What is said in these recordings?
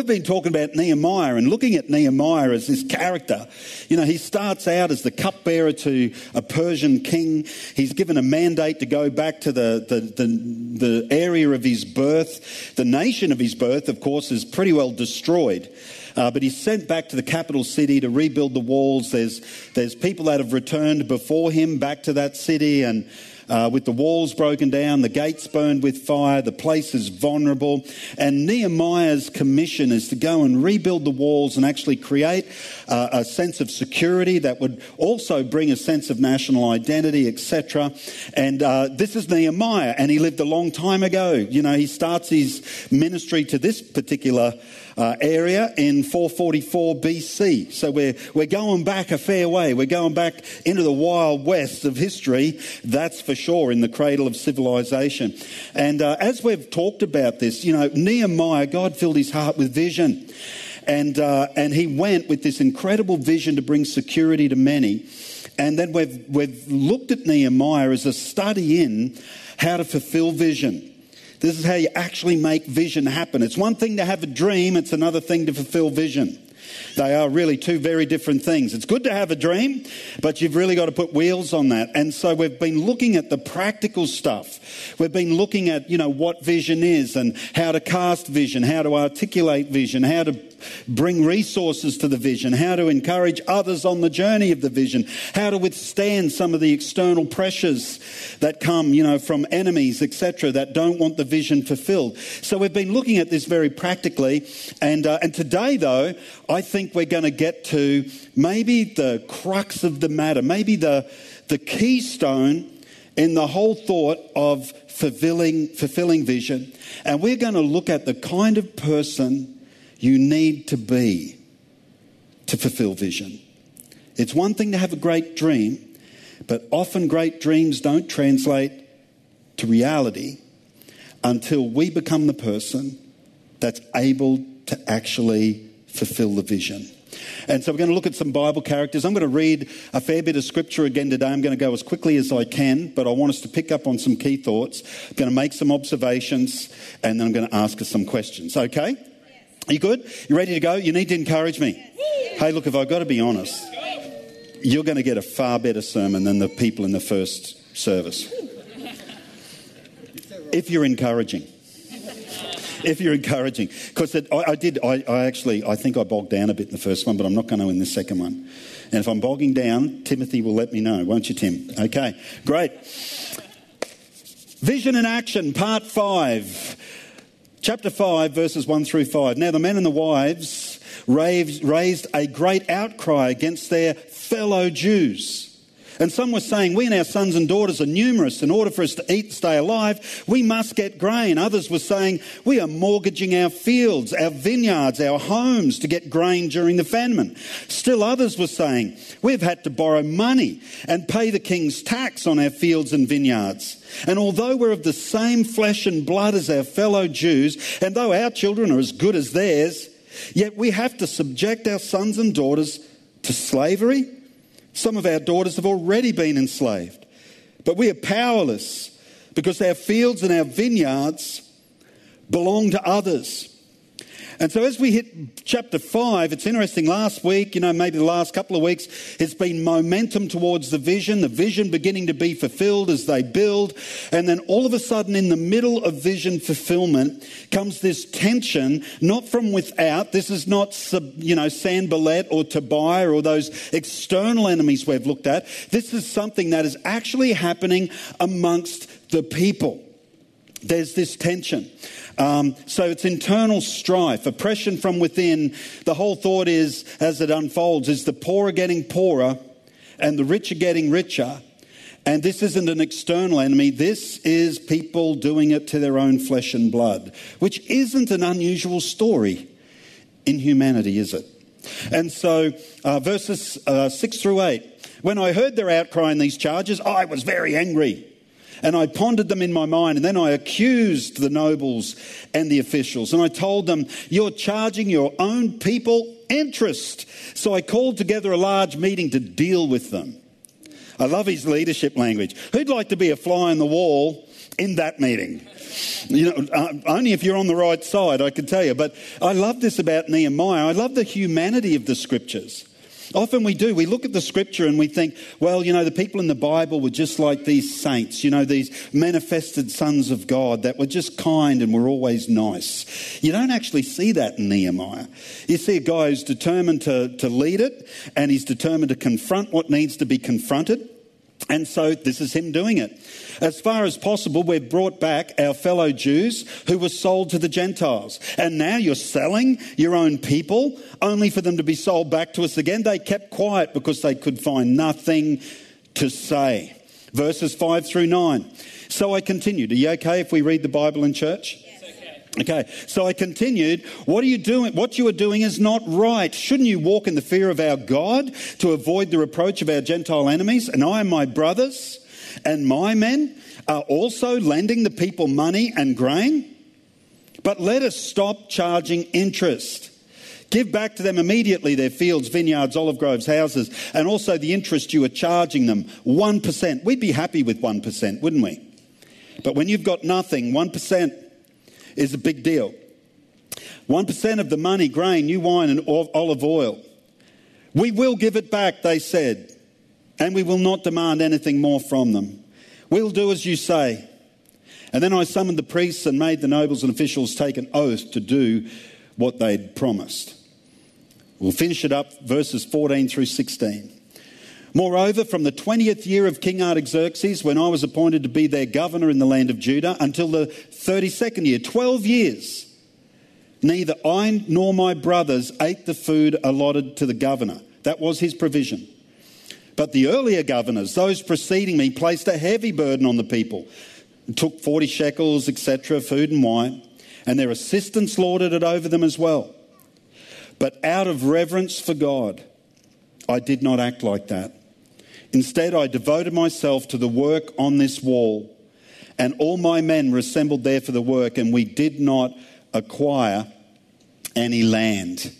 We've been talking about Nehemiah and looking at Nehemiah as this character. You know, he starts out as the cupbearer to a Persian king. He's given a mandate to go back to the, the, the, the area of his birth. The nation of his birth, of course, is pretty well destroyed. Uh, but he's sent back to the capital city to rebuild the walls. There's, there's people that have returned before him back to that city, and uh, with the walls broken down, the gates burned with fire, the place is vulnerable. And Nehemiah's commission is to go and rebuild the walls and actually create uh, a sense of security that would also bring a sense of national identity, etc. And uh, this is Nehemiah, and he lived a long time ago. You know, he starts his ministry to this particular uh, area in 444 BC. So we're, we're going back a fair way. We're going back into the wild west of history, that's for sure, in the cradle of civilization. And uh, as we've talked about this, you know, Nehemiah, God filled his heart with vision. And, uh, and he went with this incredible vision to bring security to many. And then we've, we've looked at Nehemiah as a study in how to fulfill vision. This is how you actually make vision happen. It's one thing to have a dream, it's another thing to fulfill vision. They are really two very different things. It's good to have a dream, but you've really got to put wheels on that. And so we've been looking at the practical stuff. We've been looking at, you know, what vision is and how to cast vision, how to articulate vision, how to bring resources to the vision, how to encourage others on the journey of the vision, how to withstand some of the external pressures that come, you know, from enemies, etc., that don't want the vision fulfilled. So we've been looking at this very practically. And, uh, and today, though, I think we're going to get to maybe the crux of the matter, maybe the, the keystone in the whole thought of fulfilling, fulfilling vision. And we're going to look at the kind of person you need to be to fulfill vision. It's one thing to have a great dream, but often great dreams don't translate to reality until we become the person that's able to actually fulfill the vision. And so we're going to look at some Bible characters. I'm going to read a fair bit of scripture again today. I'm going to go as quickly as I can, but I want us to pick up on some key thoughts. I'm going to make some observations, and then I'm going to ask us some questions. Okay? Are you good? You ready to go? You need to encourage me. Hey, look, if I've got to be honest, you're going to get a far better sermon than the people in the first service. If you're encouraging if you're encouraging. Because I, I, did, I, I, actually, I think I bogged down a bit in the first one, but I'm not going to in the second one. And if I'm bogging down, Timothy will let me know, won't you, Tim? Okay, great. Vision and action, part five. Chapter 5, verses 1 through 5. Now the men and the wives raised a great outcry against their fellow Jews and some were saying, We and our sons and daughters are numerous. In order for us to eat and stay alive, we must get grain. Others were saying, We are mortgaging our fields, our vineyards, our homes to get grain during the famine. Still others were saying, We've had to borrow money and pay the king's tax on our fields and vineyards. And although we're of the same flesh and blood as our fellow Jews, and though our children are as good as theirs, yet we have to subject our sons and daughters to slavery some of our daughters have already been enslaved. But we are powerless because our fields and our vineyards belong to others. And so, as we hit chapter five, it's interesting. Last week, you know, maybe the last couple of weeks, it's been momentum towards the vision, the vision beginning to be fulfilled as they build. And then all of a sudden, in the middle of vision fulfillment, comes this tension, not from without. This is not, you know, Sanballat or Tobiah or those external enemies we've looked at. This is something that is actually happening amongst the people. There's this tension. Um, so it's internal strife, oppression from within. The whole thought is, as it unfolds, is the poor are getting poorer and the rich are getting richer. And this isn't an external enemy. This is people doing it to their own flesh and blood, which isn't an unusual story in humanity, is it? And so, uh, verses uh, 6 through 8. When I heard their outcry and these charges, I was very angry. And I pondered them in my mind, and then I accused the nobles and the officials. And I told them, You're charging your own people interest. So I called together a large meeting to deal with them. I love his leadership language. Who'd like to be a fly on the wall in that meeting. You know, uh, only if you're on the right side, I can tell you. But I love this about Nehemiah. I love the humanity of the scriptures. Often we do. We look at the scripture and we think, well, you know, the people in the Bible were just like these saints, you know, these manifested sons of God that were just kind and were always nice. You don't actually see that in Nehemiah. You see a guy who's determined to, to lead it and he's determined to confront what needs to be confronted. And so this is him doing it. As far as possible, we've brought back our fellow Jews who were sold to the Gentiles. And now you're selling your own people only for them to be sold back to us again. They kept quiet because they could find nothing to say. Verses 5 through 9. So I continued. Are you okay if we read the Bible in church? Okay, so I continued, what are you doing? What you are doing is not right. Shouldn't you walk in the fear of our God to avoid the reproach of our Gentile enemies? And I and my brothers and my men are also lending the people money and grain. But let us stop charging interest. Give back to them immediately their fields, vineyards, olive groves, houses, and also the interest you are charging them 1%. We'd be happy with 1%, wouldn't we? But when you've got nothing, 1% is a big deal. 1% of the money, grain, new wine, and olive oil. We will give it back, they said, and we will not demand anything more from them. We'll do as you say. And then I summoned the priests and made the nobles and officials take an oath to do what they'd promised. We'll finish it up, verses 14 through 16. Moreover, from the 20th year of King Artaxerxes, when I was appointed to be their governor in the land of Judah, until the 32nd year, 12 years, neither I nor my brothers ate the food allotted to the governor. That was his provision. But the earlier governors, those preceding me, placed a heavy burden on the people, took 40 shekels, etc., food and wine, and their assistants lorded it over them as well. But out of reverence for God, I did not act like that. Instead, I devoted myself to the work on this wall, and all my men were assembled there for the work, and we did not acquire any land.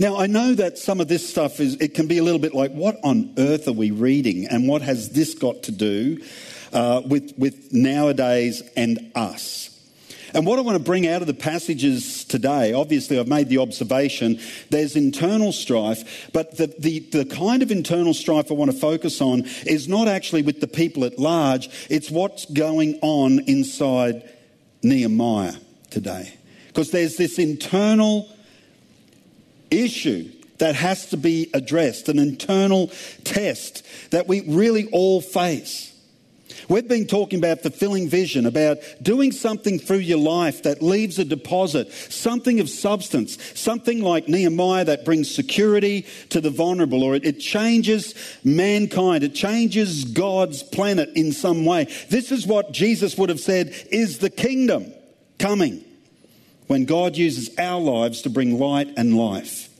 Now, I know that some of this stuff is, it can be a little bit like, what on earth are we reading? And what has this got to do uh, with, with nowadays and us? And what I want to bring out of the passages today, obviously, I've made the observation there's internal strife, but the, the, the, kind of internal strife I want to focus on is not actually with the people at large, it's what's going on inside Nehemiah today. Because there's this internal issue that has to be addressed, an internal test that we really all face. We've been talking about fulfilling vision, about doing something through your life that leaves a deposit, something of substance, something like Nehemiah that brings security to the vulnerable, or it, it changes mankind, it changes God's planet in some way. This is what Jesus would have said is the kingdom coming when God uses our lives to bring light and life.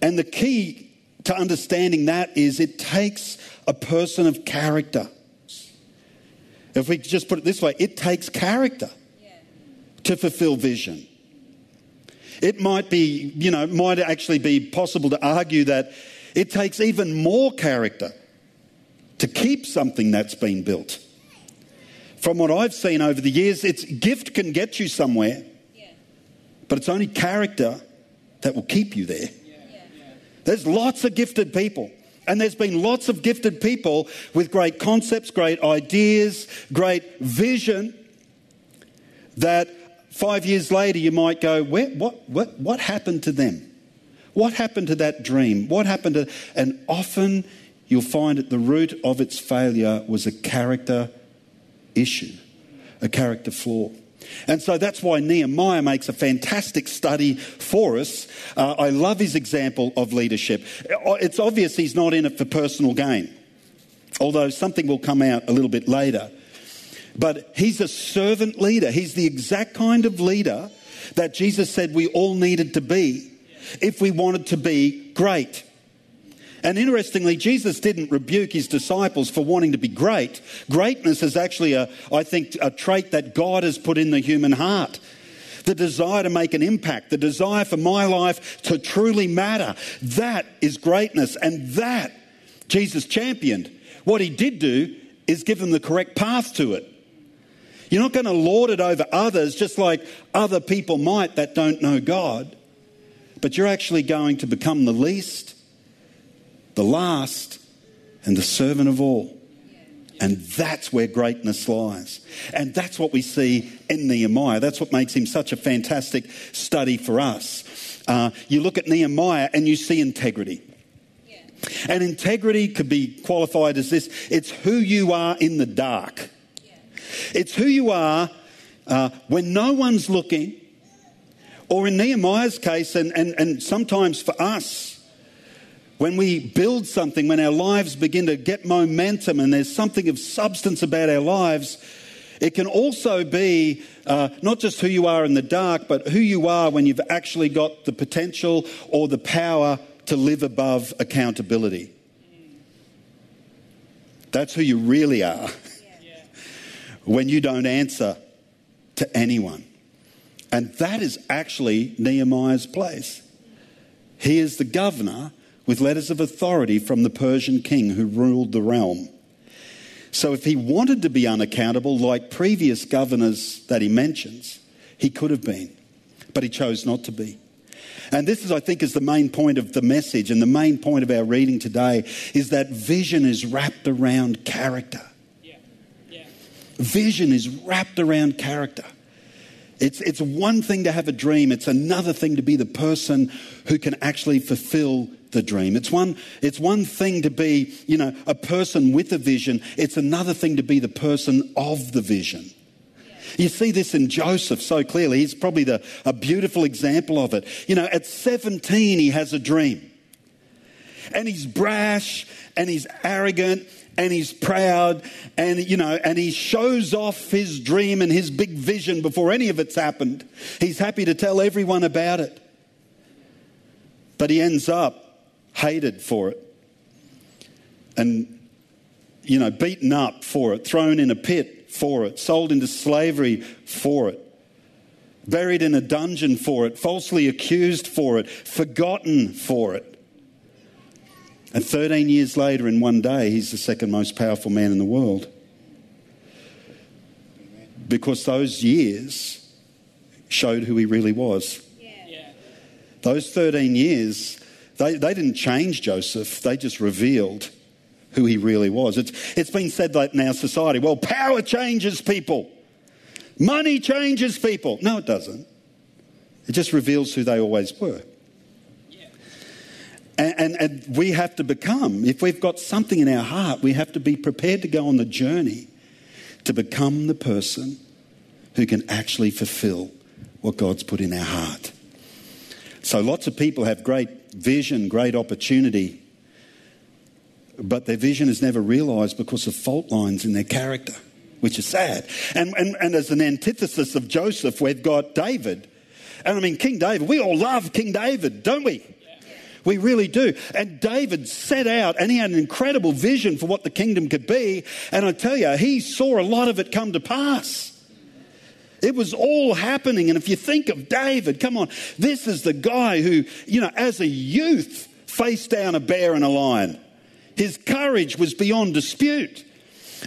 And the key to understanding that is it takes a person of character. If we just put it this way, it takes character yeah. to fulfill vision. It might be, you know, might actually be possible to argue that it takes even more character to keep something that's been built. From what I've seen over the years, it's gift can get you somewhere, yeah. but it's only character that will keep you there. Yeah. There's lots of gifted people and there's been lots of gifted people with great concepts, great ideas, great vision that five years later you might go, what, what, what happened to them? What happened to that dream? What happened to. And often you'll find at the root of its failure was a character issue, a character flaw. And so that's why Nehemiah makes a fantastic study for us. Uh, I love his example of leadership. It's obvious he's not in it for personal gain, although something will come out a little bit later. But he's a servant leader. He's the exact kind of leader that Jesus said we all needed to be if we wanted to be great. And interestingly, Jesus didn't rebuke his disciples for wanting to be great. Greatness is actually, a, I think, a trait that God has put in the human heart. The desire to make an impact, the desire for my life to truly matter. That is greatness. And that Jesus championed. What he did do is give them the correct path to it. You're not going to lord it over others just like other people might that don't know God. But you're actually going to become the least, the last, and the servant of all. And that's where greatness lies. And that's what we see in Nehemiah. That's what makes him such a fantastic study for us. Uh, you look at Nehemiah and you see integrity. And integrity could be qualified as this it's who you are in the dark. It's who you are uh, when no one's looking, or in Nehemiah's case, and, and, and sometimes for us, when we build something, when our lives begin to get momentum and there's something of substance about our lives, it can also be uh, not just who you are in the dark, but who you are when you've actually got the potential or the power to live above accountability. That's who you really are when you don't answer to anyone. And that is actually Nehemiah's place. He is the governor with letters of authority from the Persian king who ruled the realm. So if he wanted to be unaccountable, like previous governors that he mentions, he could have been. But he chose not to be. And this is, I think, is the main point of the message and the main point of our reading today is that vision is wrapped around character. Yeah. Yeah. Vision is wrapped around character. It's, it's one thing to have a dream, it's another thing to be the person who can actually fulfill the dream. It's one, it's one thing to be, you know, a person with a vision. It's another thing to be the person of the vision. You see this in Joseph so clearly. He's probably the, a beautiful example of it. You know, at 17, he has a dream. And he's brash and he's arrogant and he's proud and you know and he shows off his dream and his big vision before any of it's happened he's happy to tell everyone about it but he ends up hated for it, and, you know, beaten up for it, thrown in a pit for it, sold into slavery for it, buried in a dungeon for it, falsely accused for it, forgotten for it. And 13 years later, in one day, he's the second most powerful man in the world. Because those years showed who he really was. Yeah. Those 13 years they, they didn't change Joseph, they just revealed who he really was. It's, it's been said that in our society well, power changes people, money changes people. No, it doesn't. It just reveals who they always were. And, and, and, we have to become, if we've got something in our heart, we have to be prepared to go on the journey to become the person who can actually fulfill what God's put in our heart. So lots of people have great vision, great opportunity, but their vision is never realised because of fault lines in their character, which is sad. And, and, and as an antithesis of Joseph, we've got David. And I mean, King David, we all love King David, don't we? We really do. And David set out and he had an incredible vision for what the kingdom could be. And I tell you, he saw a lot of it come to pass. It was all happening. And if you think of David, come on, this is the guy who, you know, as a youth faced down a bear and a lion. His courage was beyond dispute.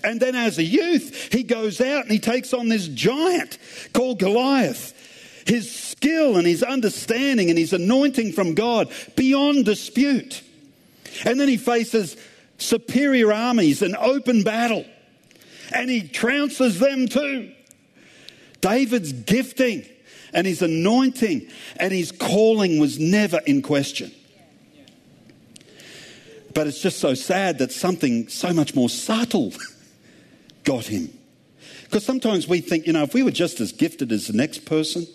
And then as a youth, he goes out and he takes on this giant called Goliath. His skill and his understanding and his anointing from God beyond dispute. And then he faces superior armies in open battle. And he trounces them too. David's gifting and his anointing and his calling was never in question. But it's just so sad that something so much more subtle got him. Because sometimes we think, you know, if we were just as gifted as the next person,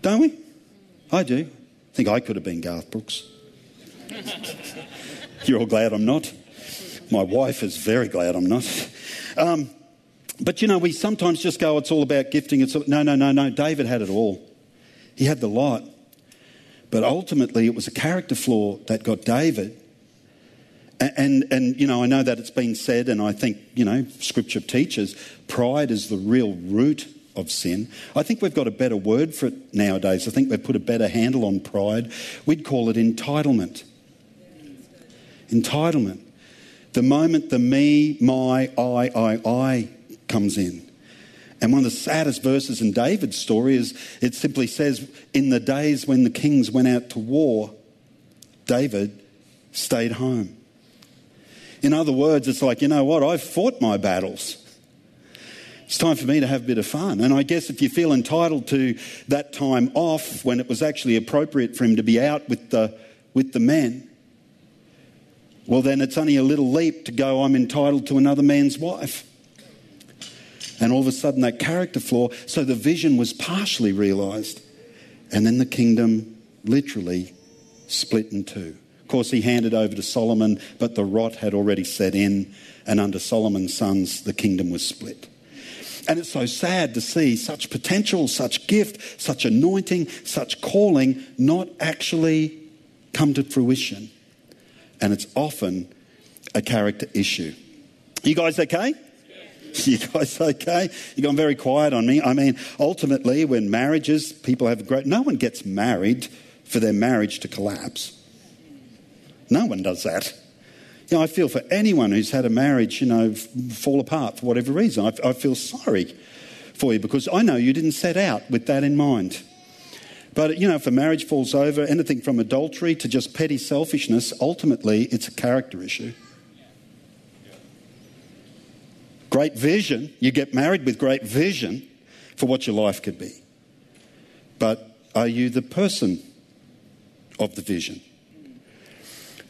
don't we? I do. I think I could have been Garth Brooks. You're all glad I'm not. My wife is very glad I'm not. Um, but you know, we sometimes just go, it's all about gifting. It's all... no, no, no, no. David had it all. He had the lot. But ultimately, it was a character flaw that got David. And, and, and, you know, I know that it's been said, and I think, you know, scripture teaches pride is the real root of sin. I think we've got a better word for it nowadays. I think we've put a better handle on pride. We'd call it entitlement. Entitlement. The moment the me, my, I, I, I comes in. And one of the saddest verses in David's story is it simply says, In the days when the kings went out to war, David stayed home. In other words, it's like, you know what? I've fought my battles. It's time for me to have a bit of fun. And I guess if you feel entitled to that time off when it was actually appropriate for him to be out with the, with the men, well, then it's only a little leap to go, I'm entitled to another man's wife. And all of a sudden, that character flaw, so the vision was partially realized. And then the kingdom literally split in two. Of course, he handed over to Solomon, but the rot had already set in, and under Solomon's sons, the kingdom was split. And it's so sad to see such potential, such gift, such anointing, such calling not actually come to fruition. And it's often a character issue. You guys okay? You guys okay? You've gone very quiet on me. I mean, ultimately, when marriages, people have great. No one gets married for their marriage to collapse. No one does that. You know, I feel for anyone who's had a marriage, you know, fall apart for whatever reason. I, I feel sorry for you because I know you didn't set out with that in mind. But, you know, if a marriage falls over, anything from adultery to just petty selfishness, ultimately it's a character issue. Great vision, you get married with great vision for what your life could be. But are you the person of the vision?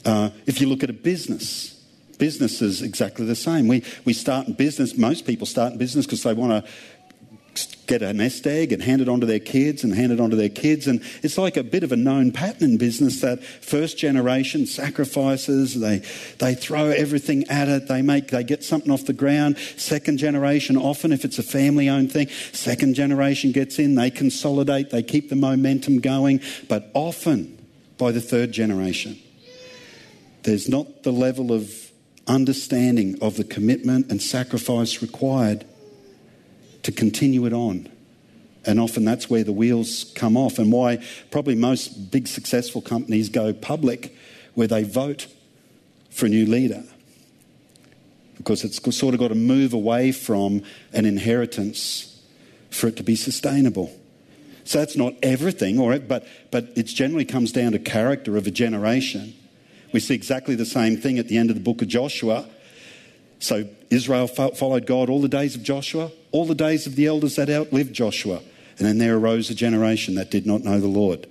Uh, if you look at a business, business is exactly the same. We, we start in business, most people start in business because they want to get a nest egg and hand it on to their kids and hand it on to their kids. And it's like a bit of a known pattern in business that first generation sacrifices, they, they throw everything at it, they make, they get something off the ground. Second generation, often if it's a family owned thing, second generation gets in, they consolidate, they keep the momentum going. But often by the third generation, there's not the level of understanding of the commitment and sacrifice required to continue it on. And often that's where the wheels come off, and why probably most big successful companies go public where they vote for a new leader. Because it's sort of got to move away from an inheritance for it to be sustainable. So that's not everything, or, but, but it generally comes down to character of a generation we see exactly the same thing at the end of the book of Joshua. So Israel followed God all the days of Joshua, all the days of the elders that outlived Joshua. And then there arose a generation that did not know the Lord.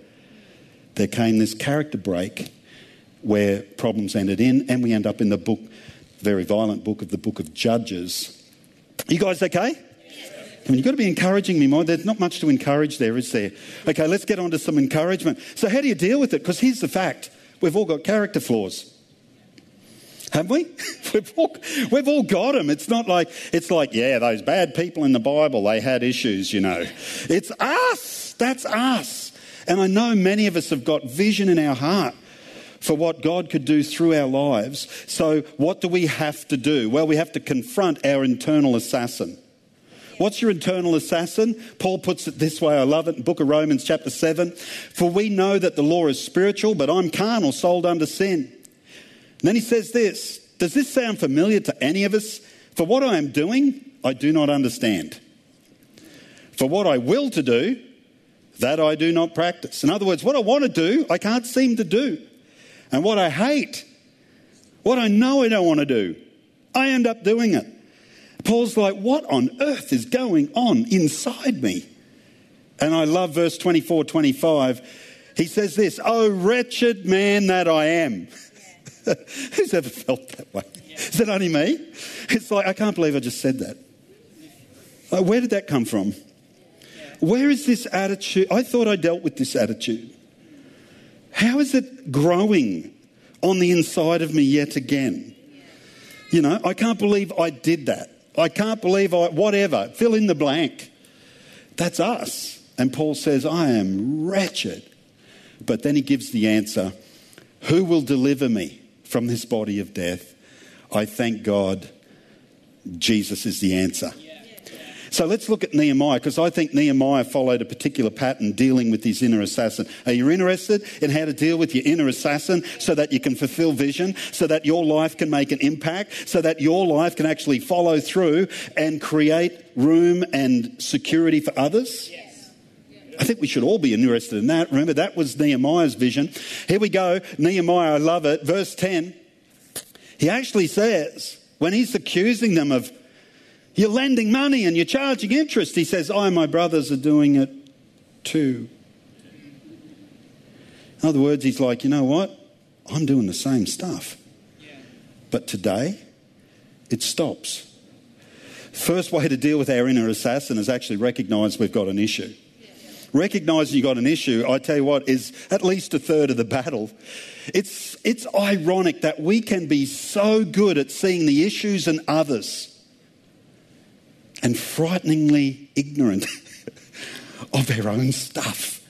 There came this character break where problems ended in, and we end up in the book, very violent book of the book of Judges. You guys okay? I mean, you've got to be encouraging me more. There's not much to encourage there, is there? Okay, let's get on to some encouragement. So, how do you deal with it? Because here's the fact We've all got character flaws. Have we? we've, all, we've all got them. It's not like, it's like, yeah, those bad people in the Bible, they had issues, you know. It's us. That's us. And I know many of us have got vision in our heart for what God could do through our lives. So, what do we have to do? Well, we have to confront our internal assassin. What's your internal assassin? Paul puts it this way. I love it in book of Romans chapter 7. For we know that the law is spiritual, but I'm carnal, sold under sin. And then he says this. Does this sound familiar to any of us? For what I am doing, I do not understand. For what I will to do, that I do not practice. In other words, what I want to do, I can't seem to do. And what I hate, what I know I don't want to do, I end up doing it. Paul's like, What on earth is going on inside me? And I love verse 24 25. He says this, Oh, wretched man that I am. Who's ever felt that way? Is that only me? It's like, I can't believe I just said that. Like, where did that come from? Where is this attitude? I thought I dealt with this attitude. How is it growing on the inside of me yet again? You know, I can't believe I did that. I can't believe I, whatever, fill in the blank. That's us. And Paul says, I am wretched. But then he gives the answer Who will deliver me from this body of death? I thank God Jesus is the answer. So let's look at Nehemiah because I think Nehemiah followed a particular pattern dealing with his inner assassin. Are you interested in how to deal with your inner assassin so that you can fulfill vision, so that your life can make an impact, so that your life can actually follow through and create room and security for others? I think we should all be interested in that. Remember, that was Nehemiah's vision. Here we go. Nehemiah, I love it. Verse 10. He actually says, when he's accusing them of you're lending money and you're charging interest. He says, I and my brothers are doing it too. In other words, he's like, you know what? I'm doing the same stuff. But today, it stops. First way to deal with our inner assassin is actually recognize we've got an issue. Recognizing you've got an issue, I tell you what, is at least a third of the battle. It's, it's ironic that we can be so good at seeing the issues in others and frighteningly ignorant of our own stuff.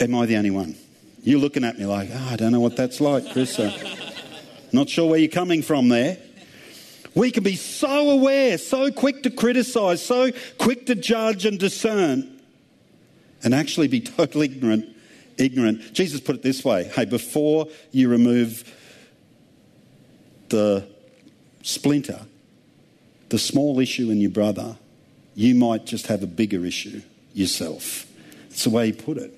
Am I the only one? You're looking at me like, oh, I don't know what that's like, Chris. So not sure where you're coming from there. We can be so aware, so quick to criticize, so quick to judge and discern, and actually be totally ignorant. Ignorant. Jesus put it this way: Hey, before you remove the splinter, the small issue in your brother, you might just have a bigger issue yourself. That's the way he put it.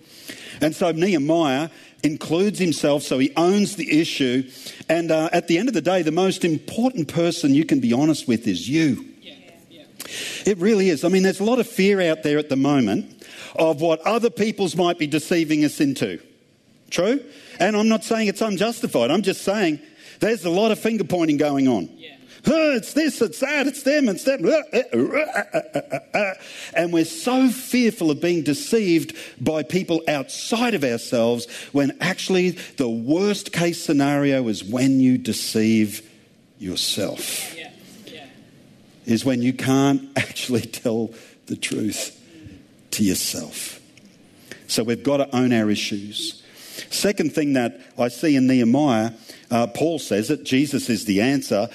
And so Nehemiah includes himself, so he owns the issue. And uh, at the end of the day, the most important person you can be honest with is you. It really is. I mean, there's a lot of fear out there at the moment of what other people's might be deceiving us into. True? And I'm not saying it's unjustified. I'm just saying there's a lot of finger pointing going on. Yeah oh, it's this, it's that, it's them, it's them. Eh, uh, uh, uh, and we're so fearful of being deceived by people outside of ourselves when actually the worst case scenario is when you deceive yourself. Yeah. Is when you can't actually tell the truth to yourself. So we've got to own our issues. Second thing that I see in Nehemiah, uh, Paul says it, Jesus is the answer.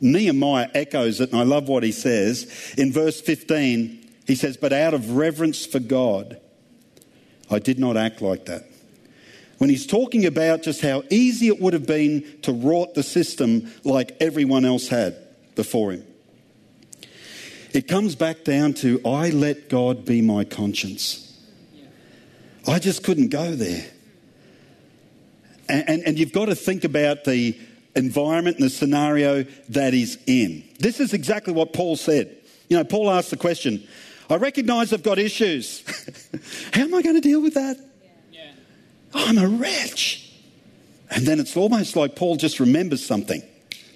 Nehemiah echoes it, and I love what he says. In verse 15, he says, But out of reverence for God, I did not act like that. When he's talking about just how easy it would have been to rot the system like everyone else had before him. It comes back down to I let God be my conscience. I just couldn't go there. And, and, and you've got to think about the, environment and the scenario that he's in. This is exactly what Paul said. You know, Paul asked the question I recognize I've got issues. How am I going to deal with that? Yeah. I'm a wretch. And then it's almost like Paul just remembers something,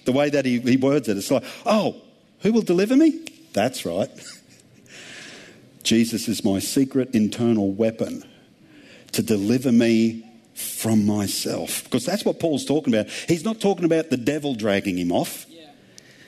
the way that he, he words it. It's like, oh, who will deliver me? That's right. Jesus is my secret internal weapon to deliver me from myself. Because that's what Paul's talking about. He's not talking about the devil dragging him off, yeah.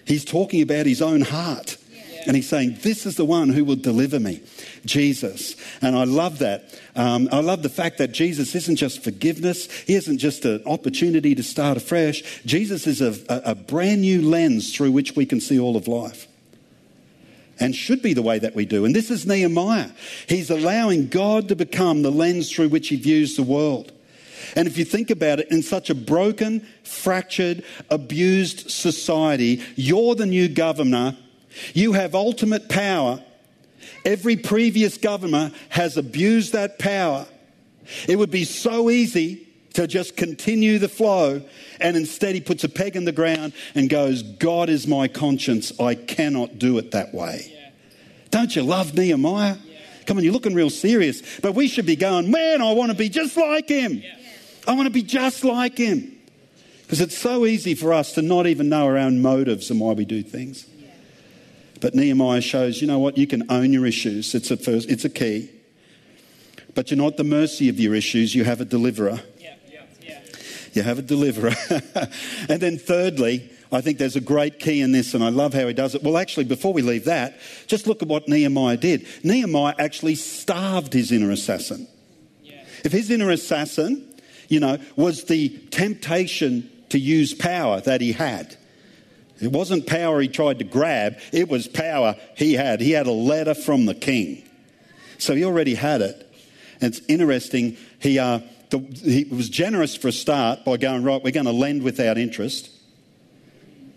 he's talking about his own heart. And he's saying, This is the one who will deliver me, Jesus. And I love that. Um, I love the fact that Jesus isn't just forgiveness, He isn't just an opportunity to start afresh. Jesus is a, a, a brand new lens through which we can see all of life and should be the way that we do. And this is Nehemiah. He's allowing God to become the lens through which he views the world. And if you think about it, in such a broken, fractured, abused society, you're the new governor. You have ultimate power. Every previous governor has abused that power. It would be so easy to just continue the flow, and instead he puts a peg in the ground and goes, God is my conscience. I cannot do it that way. Yeah. Don't you love Nehemiah? Yeah. Come on, you're looking real serious. But we should be going, man, I want to be just like him. Yeah. I want to be just like him. Because it's so easy for us to not even know our own motives and why we do things. But Nehemiah shows, you know what, you can own your issues. It's a first, it's a key. But you're not the mercy of your issues, you have a deliverer. You have a deliverer. and then thirdly, I think there's a great key in this, and I love how he does it. Well, actually, before we leave that, just look at what Nehemiah did. Nehemiah actually starved his inner assassin. Yeah. If his inner assassin you know, was the temptation to use power that he had. It wasn't power he tried to grab, it was power he had. He had a letter from the king. So he already had it. And it's interesting, he, uh, the, he was generous for a start by going, right, we're going to lend without interest.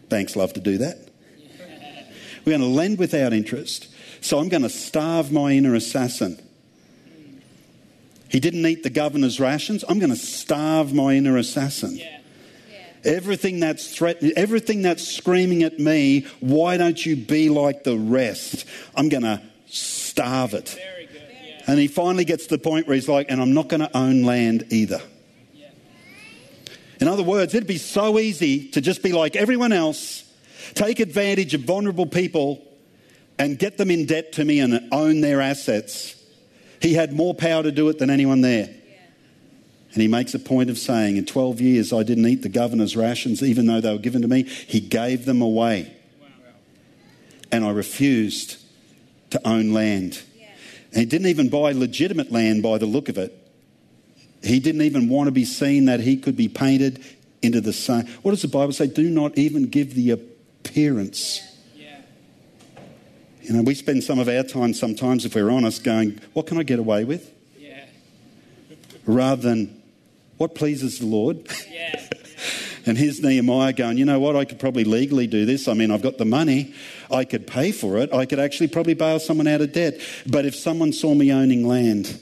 Banks love to do that. We're going to lend without interest. So I'm going to starve my inner assassin. He didn't eat the governor's rations. I'm going to starve my inner assassin. Yeah. Everything that's threatening, everything that's screaming at me, why don't you be like the rest? I'm going to starve it. And he finally gets to the point where he's like, and I'm not going to own land either. In other words, it'd be so easy to just be like everyone else, take advantage of vulnerable people and get them in debt to me and own their assets he had more power to do it than anyone there. And he makes a point of saying, In 12 years, I didn't eat the governor's rations, even though they were given to me. He gave them away. And I refused to own land. He didn't even buy legitimate land by the look of it. He didn't even want to be seen that he could be painted into the same. What does the Bible say? Do not even give the appearance you know, we spend some of our time sometimes, if we're honest, going, What can I get away with? Yeah. Rather than, What pleases the Lord? Yeah. and here's Nehemiah going, You know what? I could probably legally do this. I mean, I've got the money. I could pay for it. I could actually probably bail someone out of debt. But if someone saw me owning land,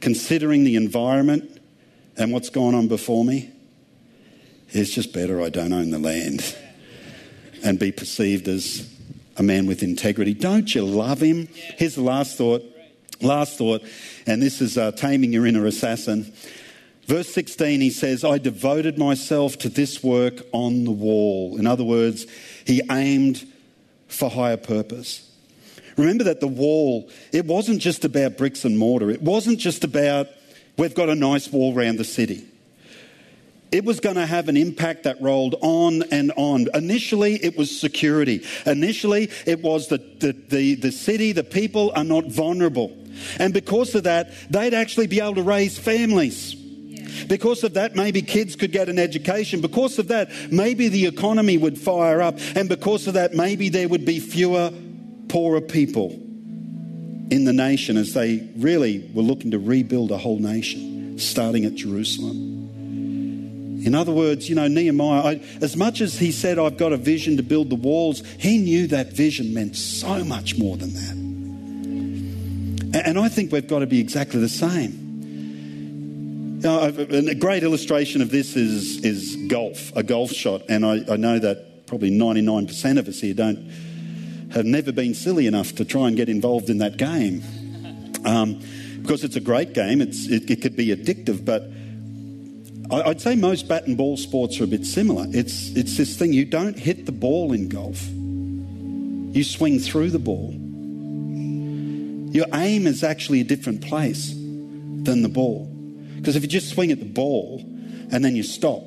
considering the environment and what's gone on before me, it's just better I don't own the land and be perceived as a man with integrity. Don't you love him? Here's the last thought. Last thought, and this is uh, taming your inner assassin. Verse 16, he says, I devoted myself to this work on the wall. In other words, he aimed for higher purpose. Remember that the wall, it wasn't just about bricks and mortar. It wasn't just about, we've got a nice wall around the city it was going to have an impact that rolled on and on. Initially, it was security. Initially, it was the, the, the, the, city, the people are not vulnerable. And because of that, they'd actually be able to raise families. Because of that, maybe kids could get an education. Because of that, maybe the economy would fire up. And because of that, maybe there would be fewer poorer people in the nation as they really were looking to rebuild a whole nation, starting at Jerusalem. In other words, you know, Nehemiah, I, as much as he said, I've got a vision to build the walls, he knew that vision meant so much more than that. And, and I think we've got to be exactly the same. Know, a great illustration of this is, is golf, a golf shot. And I, I know that probably 99% of us here don't have never been silly enough to try and get involved in that game. Um, because it's a great game, it's, it, it could be addictive, but I'd say most bat and ball sports are a bit similar. It's, it's this thing you don't hit the ball in golf, you swing through the ball. Your aim is actually a different place than the ball. Because if you just swing at the ball and then you stop,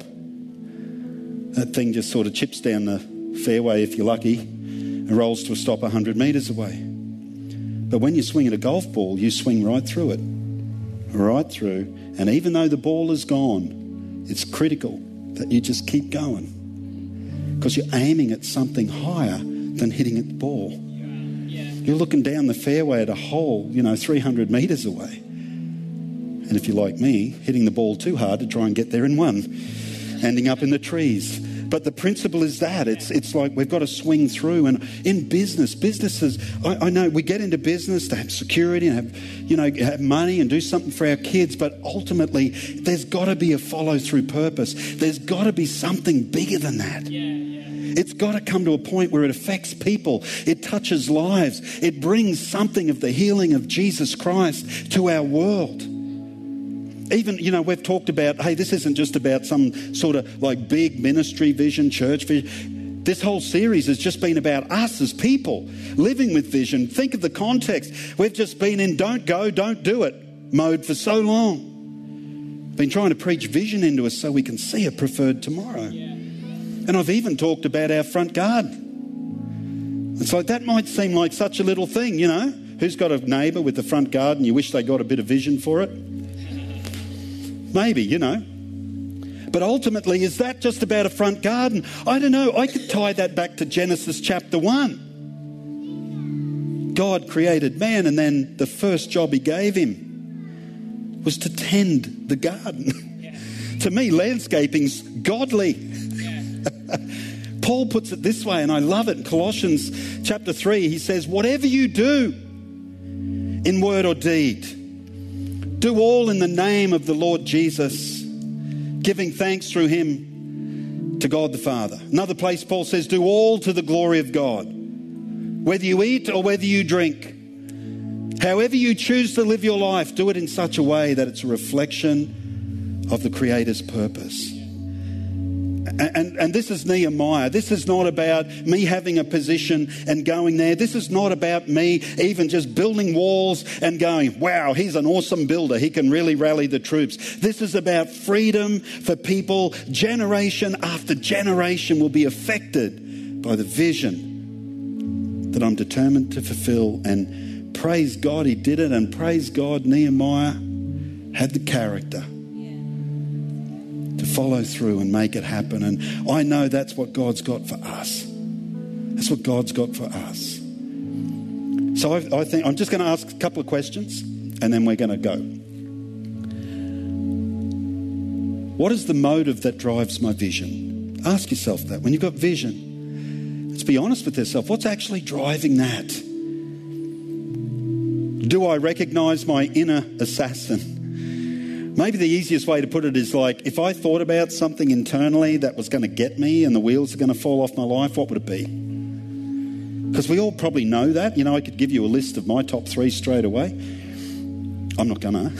that thing just sort of chips down the fairway if you're lucky and rolls to a stop 100 metres away. But when you swing at a golf ball, you swing right through it, right through. And even though the ball is gone, it's critical that you just keep going because you're aiming at something higher than hitting at the ball. You're looking down the fairway at a hole, you know, 300 metres away. And if you're like me, hitting the ball too hard to try and get there in one, ending up in the trees. But the principle is that it's, it's like we've got to swing through. And in business, businesses, I, I know we get into business to have security and have, you know, have money and do something for our kids. But ultimately, there's got to be a follow through purpose. There's got to be something bigger than that. Yeah, yeah. It's got to come to a point where it affects people. It touches lives. It brings something of the healing of Jesus Christ to our world even, you know, we've talked about, hey, this isn't just about some sort of like big ministry vision, church vision. This whole series has just been about us as people living with vision. Think of the context. We've just been in don't go, don't do it mode for so long. Been trying to preach vision into us so we can see a preferred tomorrow. And I've even talked about our front garden. It's like that might seem like such a little thing, you know. Who's got a neighbour with the front garden? You wish they got a bit of vision for it? Maybe, you know. But ultimately, is that just about a front garden? I don't know. I could tie that back to Genesis chapter 1. God created man, and then the first job he gave him was to tend the garden. Yeah. to me, landscaping's godly. Yeah. Paul puts it this way, and I love it. In Colossians chapter 3, he says, Whatever you do in word or deed, do all in the name of the Lord Jesus, giving thanks through him to God the Father. Another place, Paul says, Do all to the glory of God, whether you eat or whether you drink. However, you choose to live your life, do it in such a way that it's a reflection of the Creator's purpose. And, and, this is Nehemiah. This is not about me having a position and going there. This is not about me even just building walls and going, wow, he's an awesome builder. He can really rally the troops. This is about freedom for people. Generation after generation will be affected by the vision that I'm determined to fulfill. And praise God, he did it. And praise God, Nehemiah had the character follow through and make it happen. And I know that's what God's got for us. That's what God's got for us. So I, I think I'm just going to ask a couple of questions and then we're going to go. What is the motive that drives my vision? Ask yourself that. When you've got vision, let's be honest with yourself. What's actually driving that? Do I recognize my inner assassin? Maybe the easiest way to put it is like if I thought about something internally that was going to get me and the wheels are going to fall off my life, what would it be? Because we all probably know that. You know, I could give you a list of my top three straight away. I'm not going to.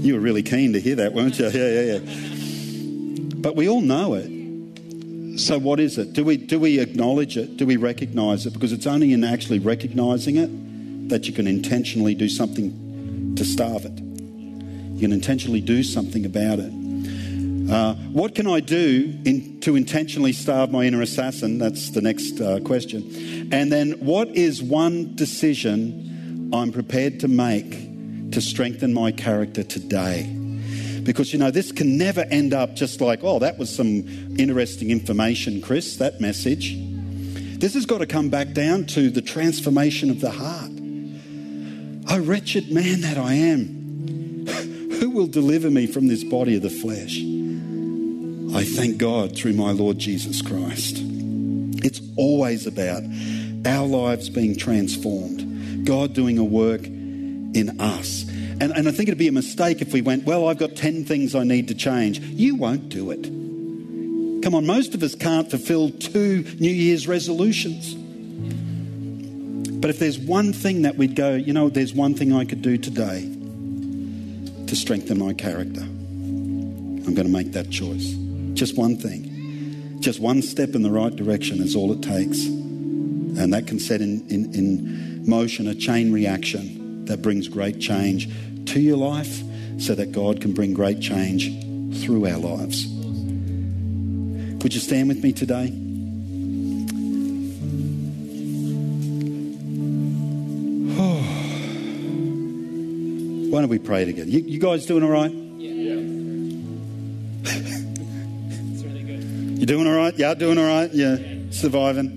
you were really keen to hear that, weren't you? Yeah, yeah, yeah. But we all know it. So what is it? Do we, do we acknowledge it? Do we recognize it? Because it's only in actually recognizing it that you can intentionally do something to starve it. You can intentionally do something about it. Uh, what can I do in, to intentionally starve my inner assassin? That's the next uh, question. And then, what is one decision I'm prepared to make to strengthen my character today? Because, you know, this can never end up just like, oh, that was some interesting information, Chris, that message. This has got to come back down to the transformation of the heart. Oh, wretched man that I am. Will deliver me from this body of the flesh? I thank God through my Lord Jesus Christ. It's always about our lives being transformed, God doing a work in us. And, and I think it'd be a mistake if we went, Well, I've got 10 things I need to change. You won't do it. Come on, most of us can't fulfill two New Year's resolutions. But if there's one thing that we'd go, you know, there's one thing I could do today to strengthen my character. I'm going to make that choice. Just one thing. Just one step in the right direction is all it takes. And that can set in, in, in motion a chain reaction that brings great change to your life so that God can bring great change through our lives. Would you stand with me today? Why don't we pray together? You, you guys doing all right? Yeah. it's really good. You doing all right? Yeah, doing all right? Yeah, yeah. surviving.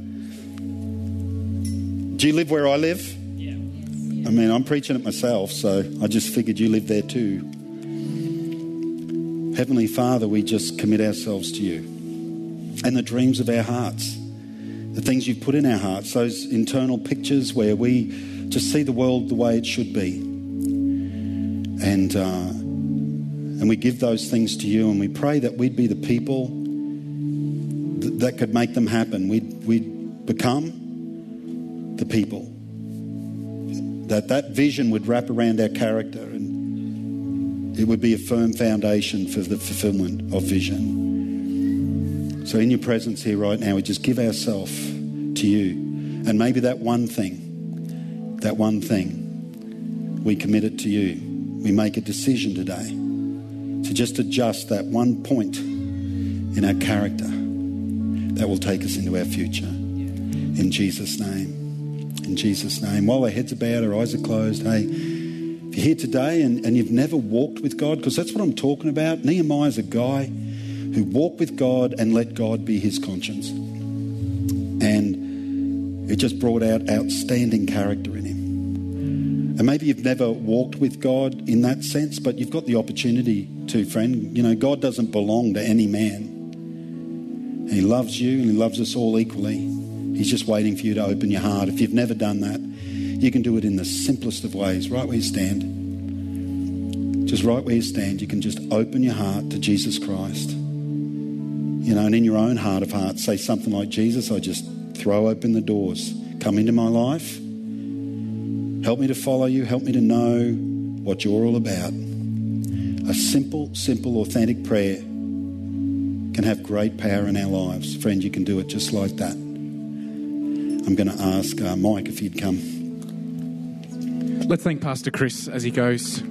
Do you live where I live? Yeah. I mean, I'm preaching it myself, so I just figured you live there too. Heavenly Father, we just commit ourselves to you and the dreams of our hearts, the things you've put in our hearts, those internal pictures where we just see the world the way it should be and uh, and we give those things to you, and we pray that we'd be the people th- that could make them happen. We'd we'd become the people that that vision would wrap around our character, and it would be a firm foundation for the fulfillment of vision. So, in your presence here right now, we just give ourselves to you, and maybe that one thing, that one thing, we commit it to you we make a decision today to just adjust that one point in our character that will take us into our future. In Jesus' name. In Jesus' name. While our heads are bowed, our eyes are closed, hey, if you're here today and, and you've never walked with God, because that's what I'm talking about. Nehemiah's a guy who walked with God and let God be his conscience. And it just brought out outstanding character. And maybe you've never walked with God in that sense, but you've got the opportunity to, friend. You know, God doesn't belong to any man. He loves you and He loves us all equally. He's just waiting for you to open your heart. If you've never done that, you can do it in the simplest of ways, right where you stand. Just right where you stand, you can just open your heart to Jesus Christ. You know, and in your own heart of hearts, say something like, Jesus, I just throw open the doors. Come into my life. Help me to follow you. Help me to know what you're all about. A simple, simple, authentic prayer can have great power in our lives. Friend, you can do it just like that. I'm going to ask uh, Mike if he'd come. Let's thank Pastor Chris as he goes.